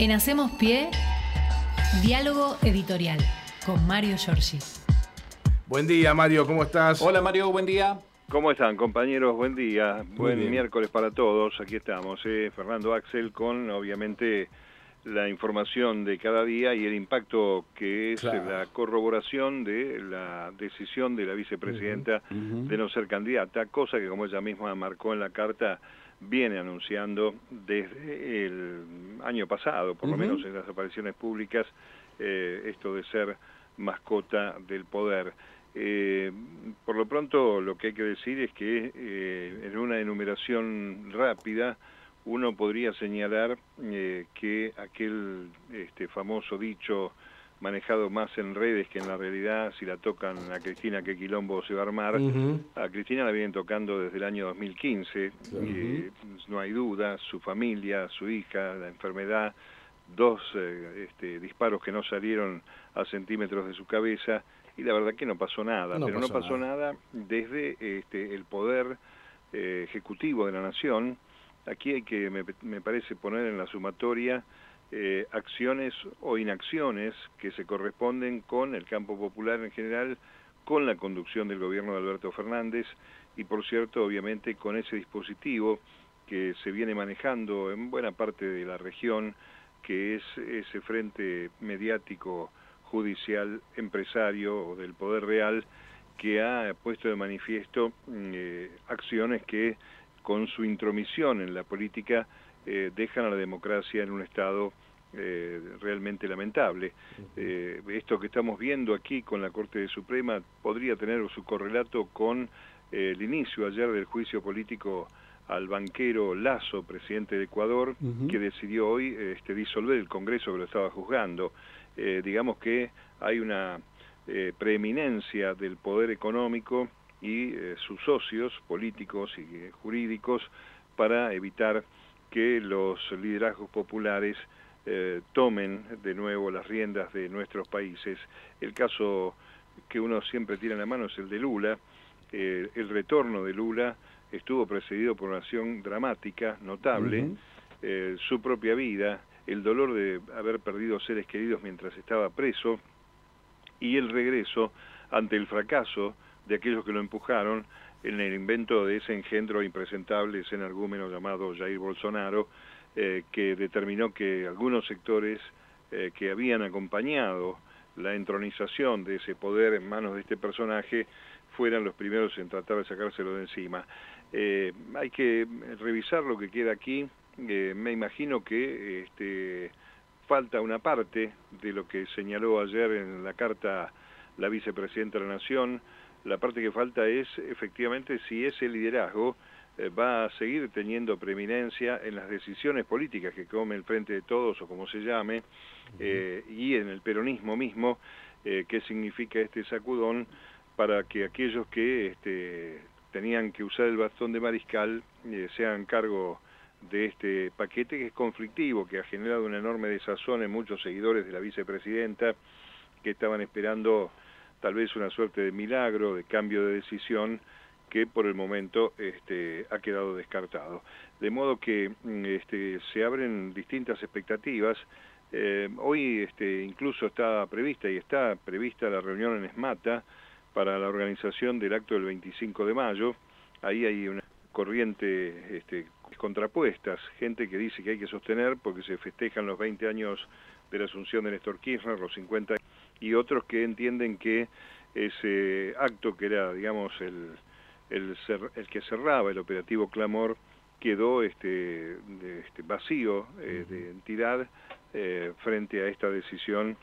En Hacemos Pie, diálogo editorial con Mario Giorgi. Buen día, Mario, ¿cómo estás? Hola, Mario, buen día. ¿Cómo están, compañeros? Buen día. Buen bien. miércoles para todos. Aquí estamos, eh, Fernando Axel, con obviamente la información de cada día y el impacto que es Claro. la corroboración de la decisión de la vicepresidenta de no ser candidata, cosa que como ella misma marcó en la carta, viene anunciando desde el año pasado, por lo menos en las apariciones públicas, eh, esto de ser mascota del poder. Eh, por lo pronto, lo que hay que decir es que eh, en una enumeración rápida uno podría señalar eh, que aquel este, famoso dicho manejado más en redes que en la realidad, si la tocan a Cristina, qué quilombo se va a armar, a Cristina la vienen tocando desde el año 2015, eh, no hay duda, su familia, su hija, la enfermedad, dos eh, este, disparos que no salieron a centímetros de su cabeza y la verdad que no pasó nada, No pero pasó no pasó nada, desde este, el poder eh, ejecutivo de la nación. Aquí hay que, me, me parece, poner en la sumatoria eh, acciones o inacciones que se corresponden con el campo popular en general, con la conducción del gobierno de Alberto Fernández y, por cierto, obviamente con ese dispositivo que se viene manejando en buena parte de la región, que es ese frente mediático, judicial, empresario o del poder real, que ha puesto de manifiesto mm, eh, acciones que con su intromisión en la política eh, dejan a la democracia en un estado eh, realmente lamentable. Eh, esto que estamos viendo aquí con la Corte Suprema podría tener su correlato con eh, el inicio ayer del juicio político al banquero Lazo, presidente de Ecuador, que decidió hoy este, disolver el Congreso que lo estaba juzgando. Eh, digamos que hay una eh, preeminencia del poder económico y eh, sus socios políticos y eh, jurídicos para evitar que los liderazgos populares eh, tomen de nuevo las riendas de nuestros países. El caso que uno siempre tiene en la mano es el de Lula. Eh, el retorno de Lula estuvo precedido por una acción dramática, notable, eh, su propia vida, el dolor de haber perdido seres queridos mientras estaba preso y el regreso ante el fracaso de aquellos que lo empujaron en el invento de ese engendro impresentable, ese energúmeno llamado Jair Bolsonaro, eh, que determinó que algunos sectores eh, que habían acompañado la entronización de ese poder en manos de este personaje fueran los primeros en tratar de sacárselo de encima. Eh, hay que revisar lo que queda aquí. Me imagino que este, falta una parte de lo que señaló ayer en la carta la vicepresidenta de la Nación. La parte que falta es efectivamente si ese liderazgo eh, va a seguir teniendo preeminencia en las decisiones políticas que come el Frente de Todos o como se llame, eh, y en el peronismo mismo, eh, qué significa este sacudón para que aquellos que este, tenían que usar el bastón de mariscal eh, se hagan cargo de este paquete que es conflictivo, que ha generado una enorme desazón en muchos seguidores de la vicepresidenta que estaban esperando tal vez una suerte de milagro, de cambio de decisión, que por el momento este, ha quedado descartado. De modo que mm, este, se abren distintas expectativas. Eh, hoy este, incluso está prevista y está prevista la reunión en Esmata para la organización del acto del 25 de mayo. Ahí hay una corriente este, contrapuestas, gente que dice que hay que sostener porque se festejan los 20 años de la asunción de Néstor Kirchner, los 50 y otros que entienden que ese acto que era, digamos, el, el, cer- el que cerraba el operativo Clamor quedó este, este vacío eh, de entidad eh, frente a esta decisión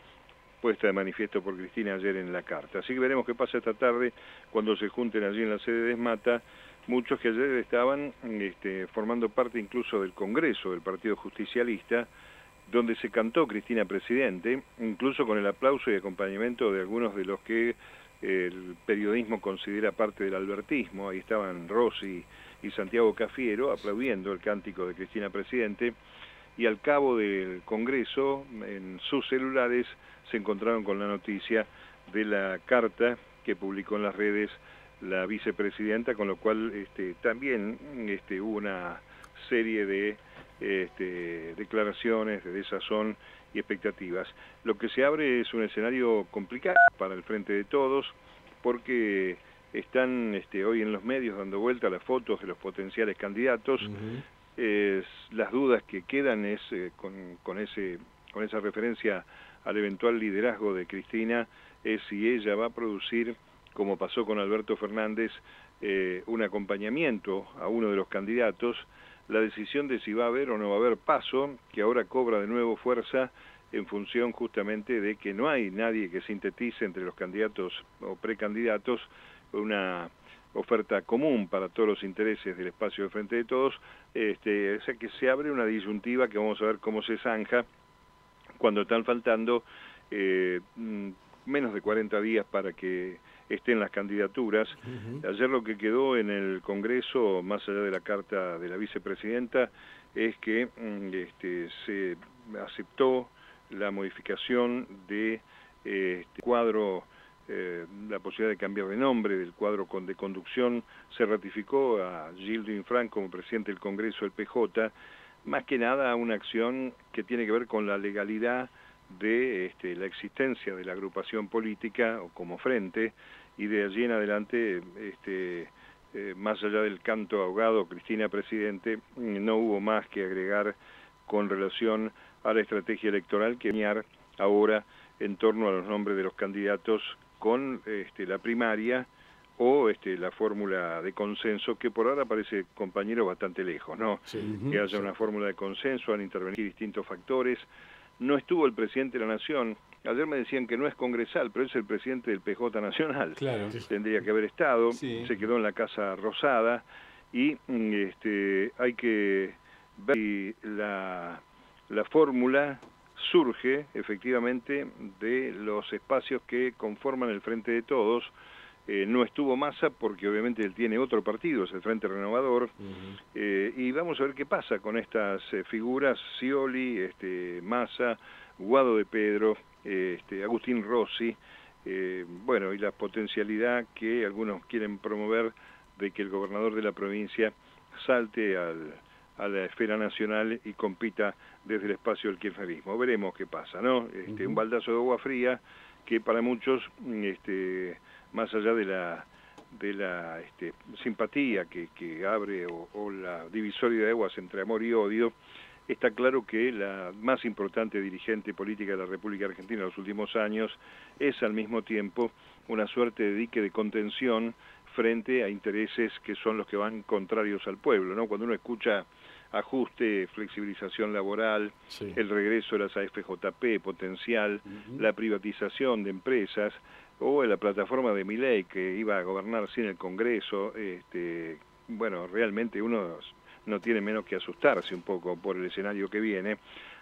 puesta de manifiesto por Cristina ayer en la carta. Así que veremos qué pasa esta tarde cuando se junten allí en la sede de Esmata muchos que ayer estaban este, formando parte incluso del Congreso del Partido Justicialista, donde se cantó Cristina Presidente, incluso con el aplauso y acompañamiento de algunos de los que el periodismo considera parte del albertismo. Ahí estaban Rossi y Santiago Cafiero aplaudiendo el cántico de Cristina Presidente. Y al cabo del Congreso, en sus celulares, se encontraron con la noticia de la carta que publicó en las redes la vicepresidenta, con lo cual este, también este, hubo una serie de este, declaraciones de desazón y expectativas. Lo que se abre es un escenario complicado para el frente de todos, porque están este, hoy en los medios dando vuelta las fotos de los potenciales candidatos. las dudas que quedan es eh, con, con, ese, con esa referencia al eventual liderazgo de Cristina, es si ella va a producir, como pasó con Alberto Fernández, eh, un acompañamiento a uno de los candidatos, la decisión de si va a haber o no va a haber paso, que ahora cobra de nuevo fuerza en función justamente de que no hay nadie que sintetice entre los candidatos o precandidatos una oferta común para todos los intereses del espacio de frente de todos, este, o sea que se abre una disyuntiva que vamos a ver cómo se zanja cuando están faltando eh, mm, menos de 40 días para que estén las candidaturas. Ayer lo que quedó en el Congreso, más allá de la carta de la vicepresidenta, es que mm, este, se aceptó la modificación de este cuadro, eh, la posibilidad de cambiar de nombre del cuadro de conducción, se ratificó a Gildo Infran como presidente del Congreso del PJ, más que nada una acción que tiene que ver con la legalidad de este, la existencia de la agrupación política o como frente y de allí en adelante este, eh, más allá del canto ahogado Cristina Presidente no hubo más que agregar con relación a la estrategia electoral que venir ahora en torno a los nombres de los candidatos con este, la primaria o este, la fórmula de consenso, que por ahora parece, compañero, bastante lejos, ¿no? que haya una fórmula de consenso, han intervenido distintos factores. No estuvo el presidente de la Nación. Ayer me decían que no es congresal, pero es el presidente del PJ Nacional. Claro. Tendría que haber estado. Se quedó en la Casa Rosada. Y mm, este, hay que ver si la, la fórmula surge efectivamente de los espacios que conforman el Frente de Todos, eh, no estuvo Massa porque obviamente él tiene otro partido, es el Frente Renovador, eh, y vamos a ver qué pasa con estas eh, figuras, Scioli, este, Massa, Guado de Pedro, este, Agustín Rossi, bueno, y la potencialidad que algunos quieren promover de que el gobernador de la provincia salte al, a la esfera nacional y compita desde el espacio del kirchnerismo. Veremos qué pasa, ¿no? Este, Un baldazo de agua fría que para muchos este, más allá de la de la este, simpatía que, que abre o, la divisoria de aguas entre amor y odio, está claro que la más importante dirigente política de la República Argentina en los últimos años es al mismo tiempo una suerte de dique de contención frente a intereses que son los que van contrarios al pueblo, ¿no? Cuando uno escucha ajuste, flexibilización laboral, el regreso de las AFJP potencial, la privatización de empresas, o en la plataforma de Miley que iba a gobernar sin el Congreso, este, bueno, realmente uno no tiene menos que asustarse un poco por el escenario que viene,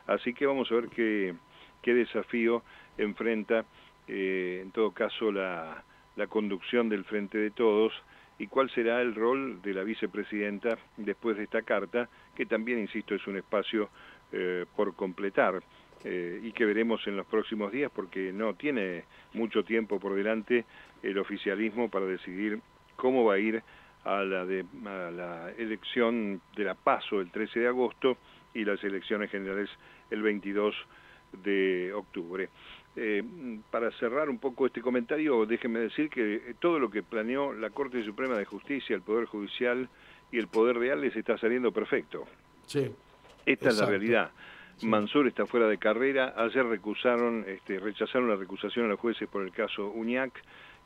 así que vamos a ver qué, qué desafío enfrenta eh, en todo caso la, la conducción del Frente de Todos y cuál será el rol de la vicepresidenta después de esta carta, que también, insisto, es un espacio eh, por completar. Eh, y que veremos en los próximos días porque no tiene mucho tiempo por delante el oficialismo para decidir cómo va a ir a la, de, la elección de la PASO el 13 de agosto y las elecciones generales el 22 de octubre. Eh, para cerrar un poco este comentario, déjenme decir que todo lo que planeó la Corte Suprema de Justicia, el Poder Judicial y el Poder Real les está saliendo perfecto. Sí. Esta es la realidad. Mansur está fuera de carrera. Ayer recusaron, este, rechazaron la recusación a los jueces por el caso Uñac.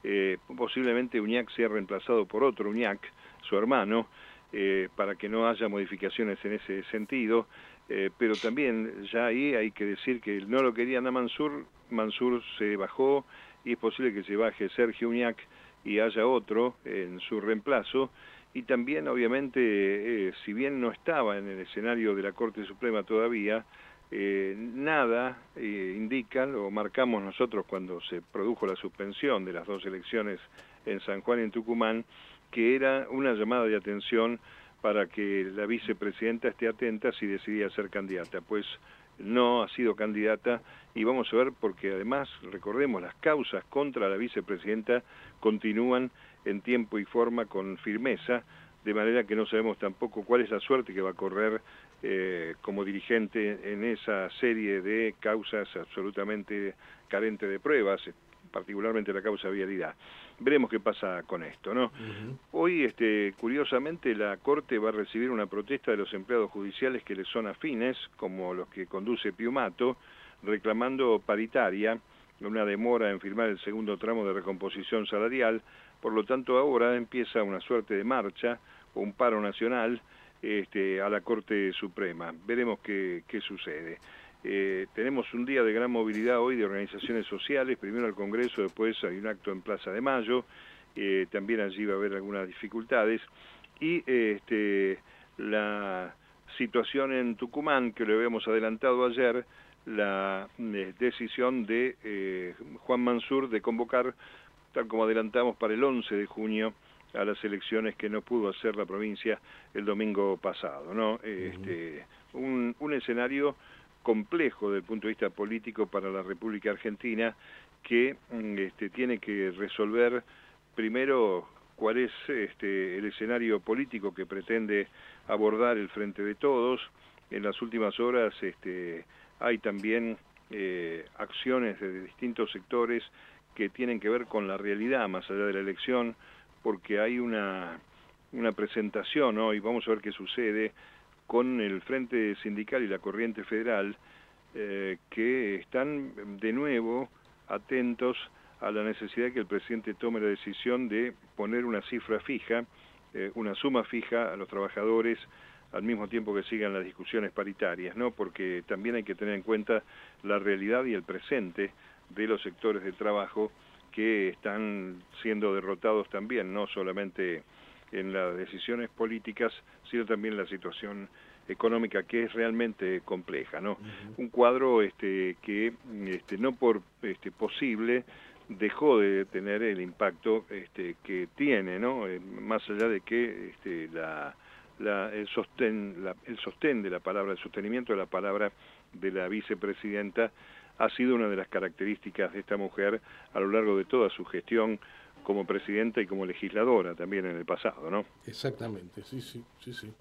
Eh, posiblemente Uñac sea reemplazado por otro Uñac, su hermano, eh, para que no haya modificaciones en ese sentido. Eh, pero también ya ahí hay que decir que no lo querían a Mansur, Mansur se bajó y es posible que se baje Sergio Uñac y haya otro en su reemplazo y también obviamente eh, si bien no estaba en el escenario de la Corte Suprema todavía, eh, nada eh, indica, lo marcamos nosotros cuando se produjo la suspensión de las dos elecciones en San Juan y en Tucumán, que era una llamada de atención para que la vicepresidenta esté atenta si decidía ser candidata. Pues no ha sido candidata y vamos a ver porque además, recordemos, las causas contra la vicepresidenta continúan en tiempo y forma con firmeza, de manera que no sabemos tampoco cuál es la suerte que va a correr eh, como dirigente en esa serie de causas absolutamente carentes de pruebas, particularmente la causa vialidad. Veremos qué pasa con esto, ¿no? Hoy, este, curiosamente, la Corte va a recibir una protesta de los empleados judiciales que le son afines, como los que conduce Piumato, reclamando paritaria, una demora en firmar el segundo tramo de recomposición salarial, por lo tanto ahora empieza una suerte de marcha o un paro nacional este, a la Corte Suprema. Veremos qué, qué sucede. Eh, tenemos un día de gran movilidad hoy de organizaciones sociales, primero al Congreso, después hay un acto en Plaza de Mayo, eh, también allí va a haber algunas dificultades, y este, la situación en Tucumán, que lo habíamos adelantado ayer, la eh, decisión de Juan Mansur de convocar, tal como adelantamos, para el 11 de junio, a las elecciones que no pudo hacer la provincia el domingo pasado, ¿no? Este, un, un escenario complejo desde el punto de vista político para la República Argentina que mm, este, tiene que resolver primero cuál es este, el escenario político que pretende abordar el Frente de Todos. En las últimas horas este, hay también eh, acciones de distintos sectores que tienen que ver con la realidad más allá de la elección, porque hay una, una presentación hoy, vamos a ver qué sucede, con el Frente Sindical y la Corriente Federal, eh, que están de nuevo atentos a la necesidad de que el presidente tome la decisión de poner una cifra fija, eh, una suma fija a los trabajadores al mismo tiempo que sigan las discusiones paritarias, ¿no? Porque también hay que tener en cuenta la realidad y el presente de los sectores de trabajo que están siendo derrotados también, no solamente en las decisiones políticas, sino también en la situación económica que es realmente compleja, ¿no? Un cuadro este, que este, no por este, posible dejó de tener el impacto este, que tiene, ¿no? Eh, más allá de que este, la, la, el, sostén, la, el sostén de la palabra, el sostenimiento de la palabra de la vicepresidenta ha sido una de las características de esta mujer a lo largo de toda su gestión como presidenta y como legisladora también en el pasado, ¿no? Exactamente, sí, sí, sí, sí.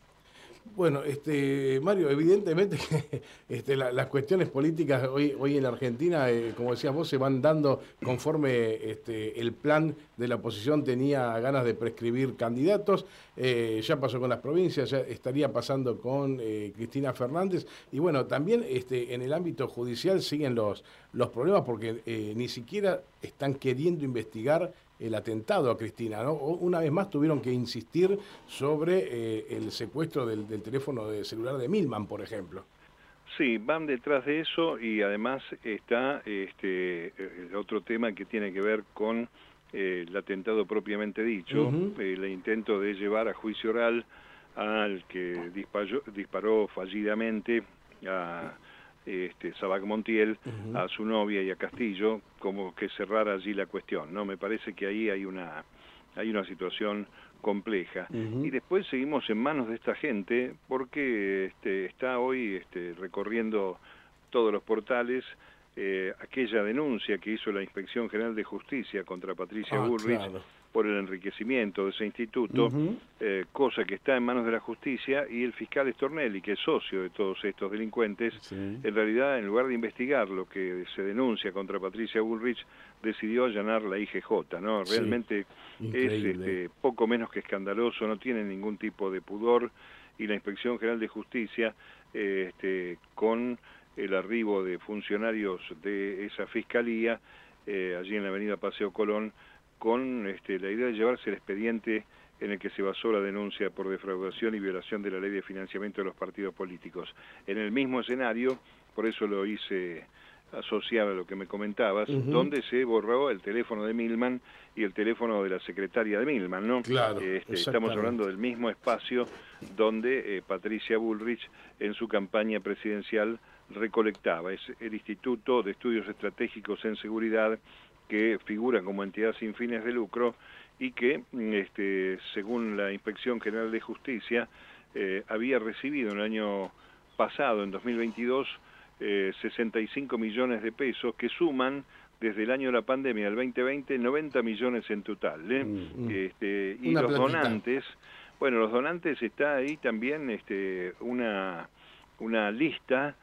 Bueno, este, Mario, evidentemente este, las cuestiones políticas hoy, hoy en Argentina, eh, como decías vos, se van dando conforme este, el plan de la oposición tenía ganas de prescribir candidatos. Eh, ya pasó con las provincias, ya estaría pasando con eh, Cristina Fernández. Y bueno, también este, en el ámbito judicial siguen los, los problemas porque ni siquiera están queriendo investigar el atentado a Cristina. ¿no? Una vez más tuvieron que insistir sobre eh, el secuestro del, teléfono de celular de Milman, por ejemplo. Sí, van detrás de eso y además está este, el otro tema que tiene que ver con eh, el atentado propiamente dicho, el intento de llevar a juicio oral al que disparó, disparó fallidamente a este, Sabac Montiel a su novia y a Castillo, como que cerrar allí la cuestión, ¿no? Me parece que ahí hay una, hay una situación compleja. Y después seguimos en manos de esta gente porque este, está hoy este, recorriendo todos los portales eh, aquella denuncia que hizo la Inspección General de Justicia contra Patricia ah, Bullrich por el enriquecimiento de ese instituto, eh, cosa que está en manos de la justicia, y el fiscal Stornelli, que es socio de todos estos delincuentes, en realidad, en lugar de investigar lo que se denuncia contra Patricia Bullrich, decidió allanar la IGJ, ¿no? Realmente es este, poco menos que escandaloso, no tiene ningún tipo de pudor, y la Inspección General de Justicia, este, con el arribo de funcionarios de esa fiscalía, eh, allí en la avenida Paseo Colón, con este, la idea de llevarse el expediente en el que se basó la denuncia por defraudación y violación de la ley de financiamiento de los partidos políticos. En el mismo escenario, por eso lo hice asociado a lo que me comentabas, donde se borró el teléfono de Milman y el teléfono de la secretaria de Milman, ¿no? Claro, este, estamos hablando del mismo espacio donde eh, Patricia Bullrich en su campaña presidencial recolectaba. Es el Instituto de Estudios Estratégicos en Seguridad que figura como entidad sin fines de lucro y que, este, según la Inspección General de Justicia, eh, había recibido en el año pasado, en 2022, eh, 65 millones de pesos que suman desde el año de la pandemia del 2020 90 millones en total. ¿eh? Mm, mm. Este, y los donantes, bueno, los donantes está ahí también este, una una lista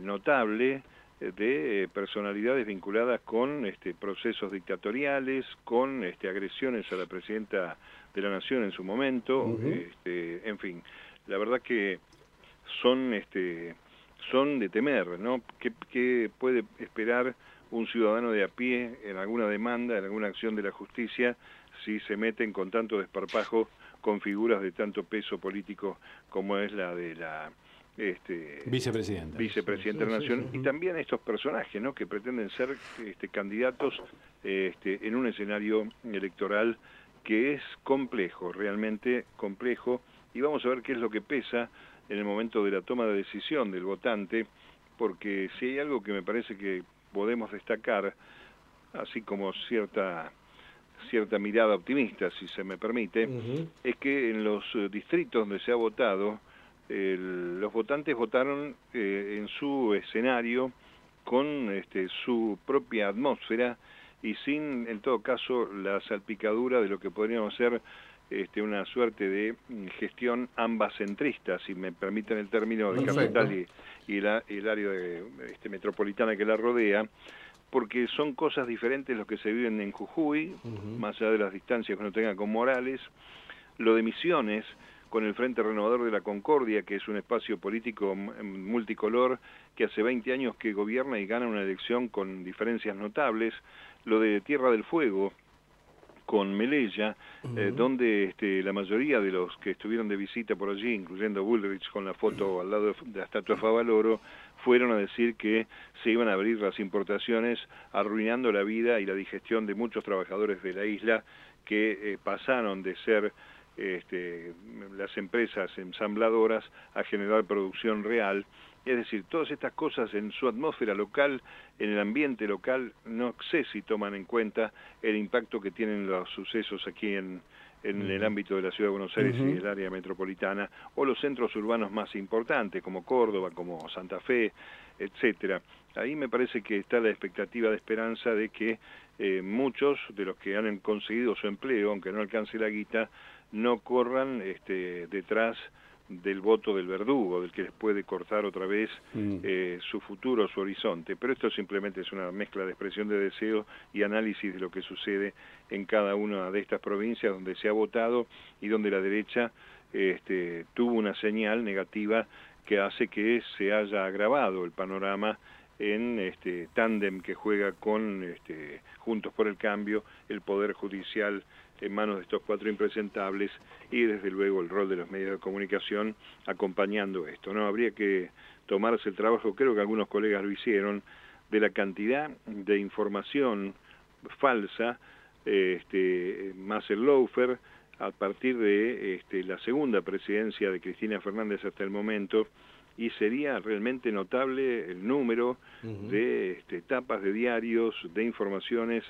notable de personalidades vinculadas con este, procesos dictatoriales, con este, agresiones a la presidenta de la Nación en su momento, este, en fin, la verdad que son, este, son de temer, ¿no? ¿Qué, puede esperar un ciudadano de a pie en alguna demanda, en alguna acción de la justicia, si se meten con tanto desparpajo con figuras de tanto peso político como es la de la este, vicepresidenta. vicepresidenta de la Nación y también estos personajes ¿no? que pretenden ser este, candidatos este, en un escenario electoral que es complejo, realmente complejo, y vamos a ver qué es lo que pesa en el momento de la toma de decisión del votante, porque si hay algo que me parece que podemos destacar, así como cierta cierta mirada optimista, si se me permite, es que en los eh, distritos donde se ha votado, los votantes votaron eh, en su escenario con este, su propia atmósfera y sin, en todo caso, la salpicadura de lo que podríamos ser este, una suerte de mm, gestión ambas centrista, si me permiten el término, de capital y, y, el área este, metropolitana que la rodea, porque son cosas diferentes lo que se viven en Jujuy, más allá de las distancias que uno tenga con Morales, lo de Misiones, con el Frente Renovador de la Concordia, que es un espacio político multicolor que hace 20 años que gobierna y gana una elección con diferencias notables, lo de Tierra del Fuego, con Melella, eh, donde este, la mayoría de los que estuvieron de visita por allí, incluyendo Bullrich con la foto al lado de la estatua Favaloro, fueron a decir que se iban a abrir las importaciones, arruinando la vida y la digestión de muchos trabajadores de la isla que eh, pasaron de ser este, las empresas ensambladoras a generar producción real. Es decir, todas estas cosas en su atmósfera local, en el ambiente local, no sé si toman en cuenta el impacto que tienen los sucesos aquí en, en el ámbito de la ciudad de Buenos Aires y el área metropolitana, o los centros urbanos más importantes, como Córdoba, como Santa Fe, etcétera. Ahí me parece que está la expectativa de esperanza de que eh, muchos de los que han conseguido su empleo, aunque no alcance la guita, no corran este, detrás del voto del verdugo, del que les puede cortar otra vez mm. eh, su futuro, su horizonte. Pero esto simplemente es una mezcla de expresión de deseo y análisis de lo que sucede en cada una de estas provincias donde se ha votado y donde la derecha este, tuvo una señal negativa que hace que se haya agravado el panorama en este tándem que juega con este, Juntos por el Cambio, el Poder Judicial en manos de estos cuatro impresentables y desde luego el rol de los medios de comunicación acompañando esto. No habría que tomarse el trabajo, creo que algunos colegas lo hicieron, de la cantidad de información falsa, este, más el Laufer, a partir de este, la segunda presidencia de Cristina Fernández hasta el momento, y sería realmente notable el número de este, tapas de diarios, de informaciones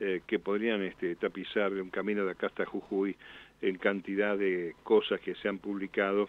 eh, que podrían este, tapizar un camino de acá hasta Jujuy en cantidad de cosas que se han publicado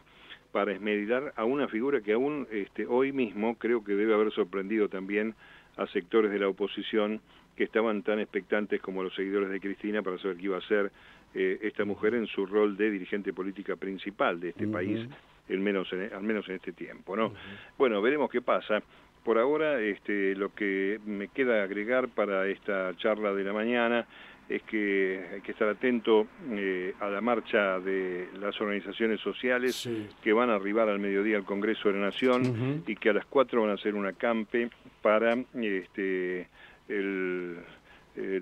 para esmeritar a una figura que aún este, hoy mismo creo que debe haber sorprendido también a sectores de la oposición que estaban tan expectantes como los seguidores de Cristina para saber qué iba a hacer eh, esta mujer en su rol de dirigente política principal de este país, al menos en, al menos en este tiempo. ¿no? Bueno, veremos qué pasa por ahora este, lo que me queda agregar para esta charla de la mañana es que hay que estar atento eh, a la marcha de las organizaciones sociales que van a arribar al mediodía al Congreso de la Nación y que a las 4 van a hacer una campe para este, el,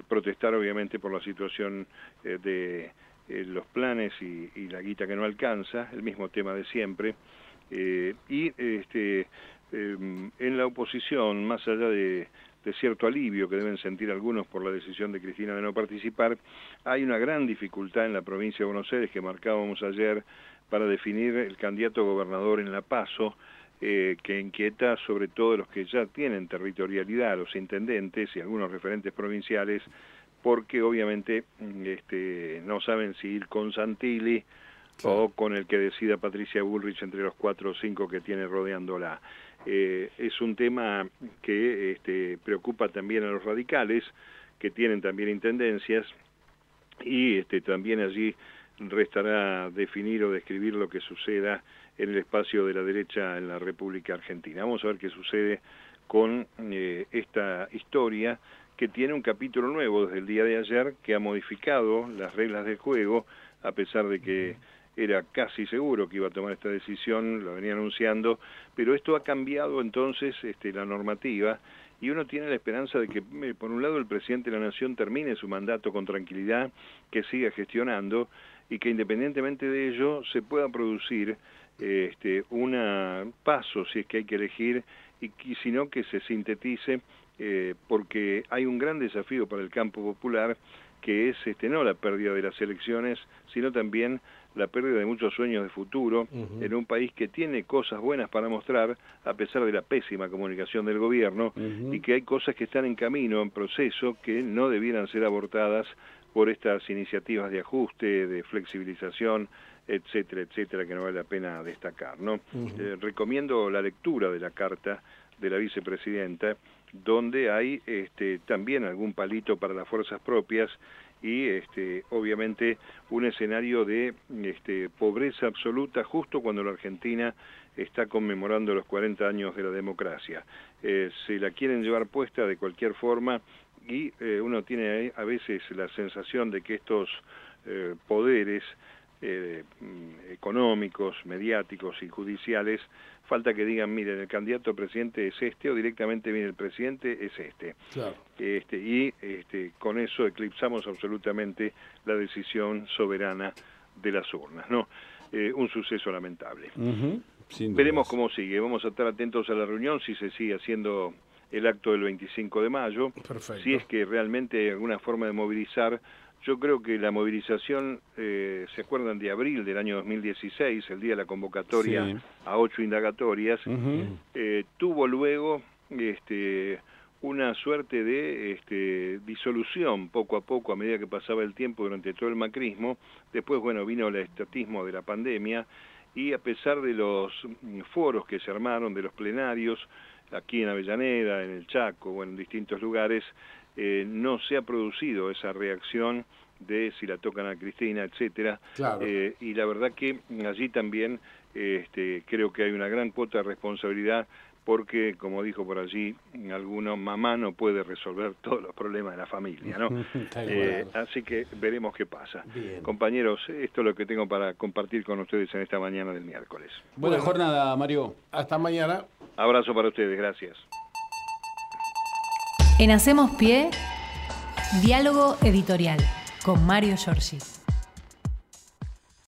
protestar obviamente por la situación eh, de eh, los planes y, y, la guita que no alcanza, el mismo tema de siempre. y este, Em, en la oposición, más allá de, cierto alivio que deben sentir algunos por la decisión de Cristina de no participar, hay una gran dificultad en la provincia de Buenos Aires que marcábamos ayer para definir el candidato gobernador en La Paso, eh, que inquieta sobre todo los que ya tienen territorialidad, los intendentes y algunos referentes provinciales, porque obviamente mm, este, no saben si ir con Santilli o con el que decida Patricia Bullrich entre los cuatro o cinco que tiene rodeándola. Eh, es un tema que este, preocupa también a los radicales, que tienen también intendencias, y este, también allí restará definir o describir lo que suceda en el espacio de la derecha en la República Argentina. Vamos a ver qué sucede con eh, esta historia que tiene un capítulo nuevo desde el día de ayer que ha modificado las reglas del juego a pesar de que era casi seguro que iba a tomar esta decisión, lo venía anunciando, pero esto ha cambiado entonces este, la normativa y uno tiene la esperanza de que, eh, por un lado, el presidente de la Nación termine su mandato con tranquilidad, que siga gestionando y que independientemente de ello se pueda producir este, un paso, si es que hay que elegir, y, y si no, que se sintetice, eh, porque hay un gran desafío para el campo popular, que es este, no la pérdida de las elecciones, sino también la pérdida de muchos sueños de futuro en un país que tiene cosas buenas para mostrar a pesar de la pésima comunicación del gobierno y que hay cosas que están en camino, en proceso, que no debieran ser abortadas por estas iniciativas de ajuste, de flexibilización, etcétera, etcétera, que no vale la pena destacar. ¿no? Eh, recomiendo la lectura de la carta de la vicepresidenta, donde hay este, también algún palito para las fuerzas propias y este, obviamente un escenario de este, pobreza absoluta justo cuando la Argentina está conmemorando los 40 años de la democracia. Eh, se la quieren llevar puesta de cualquier forma y eh, uno tiene a veces la sensación de que estos eh, poderes eh, mm, económicos, mediáticos y judiciales, falta que digan, miren, el candidato a presidente es este o directamente viene el presidente es este. este y este, con eso eclipsamos absolutamente la decisión soberana de las urnas. ¿no? Eh, un suceso lamentable. Veremos cómo sigue. Vamos a estar atentos a la reunión, si se sigue haciendo el acto del 25 de mayo, si es que realmente hay alguna forma de movilizar yo creo que la movilización, eh, ¿se acuerdan de abril del año 2016, el día de la convocatoria a ocho indagatorias? Eh, tuvo luego este, una suerte de este, disolución poco a poco a medida que pasaba el tiempo durante todo el macrismo. Después, bueno, vino el estatismo de la pandemia y a pesar de los foros que se armaron, de los plenarios, aquí en Avellaneda, en el Chaco, o en distintos lugares, eh, no se ha producido esa reacción de si la tocan a Cristina, etcétera. Eh, y la verdad que allí también este, creo que hay una gran cuota de responsabilidad porque, como dijo por allí alguno, mamá no puede resolver todos los problemas de la familia, ¿no? Eh, así que veremos qué pasa. Compañeros, esto es lo que tengo para compartir con ustedes en esta mañana del miércoles. Buena jornada, Mario. Hasta mañana. Abrazo para ustedes, gracias. En Hacemos Pie, diálogo editorial con Mario Giorgi.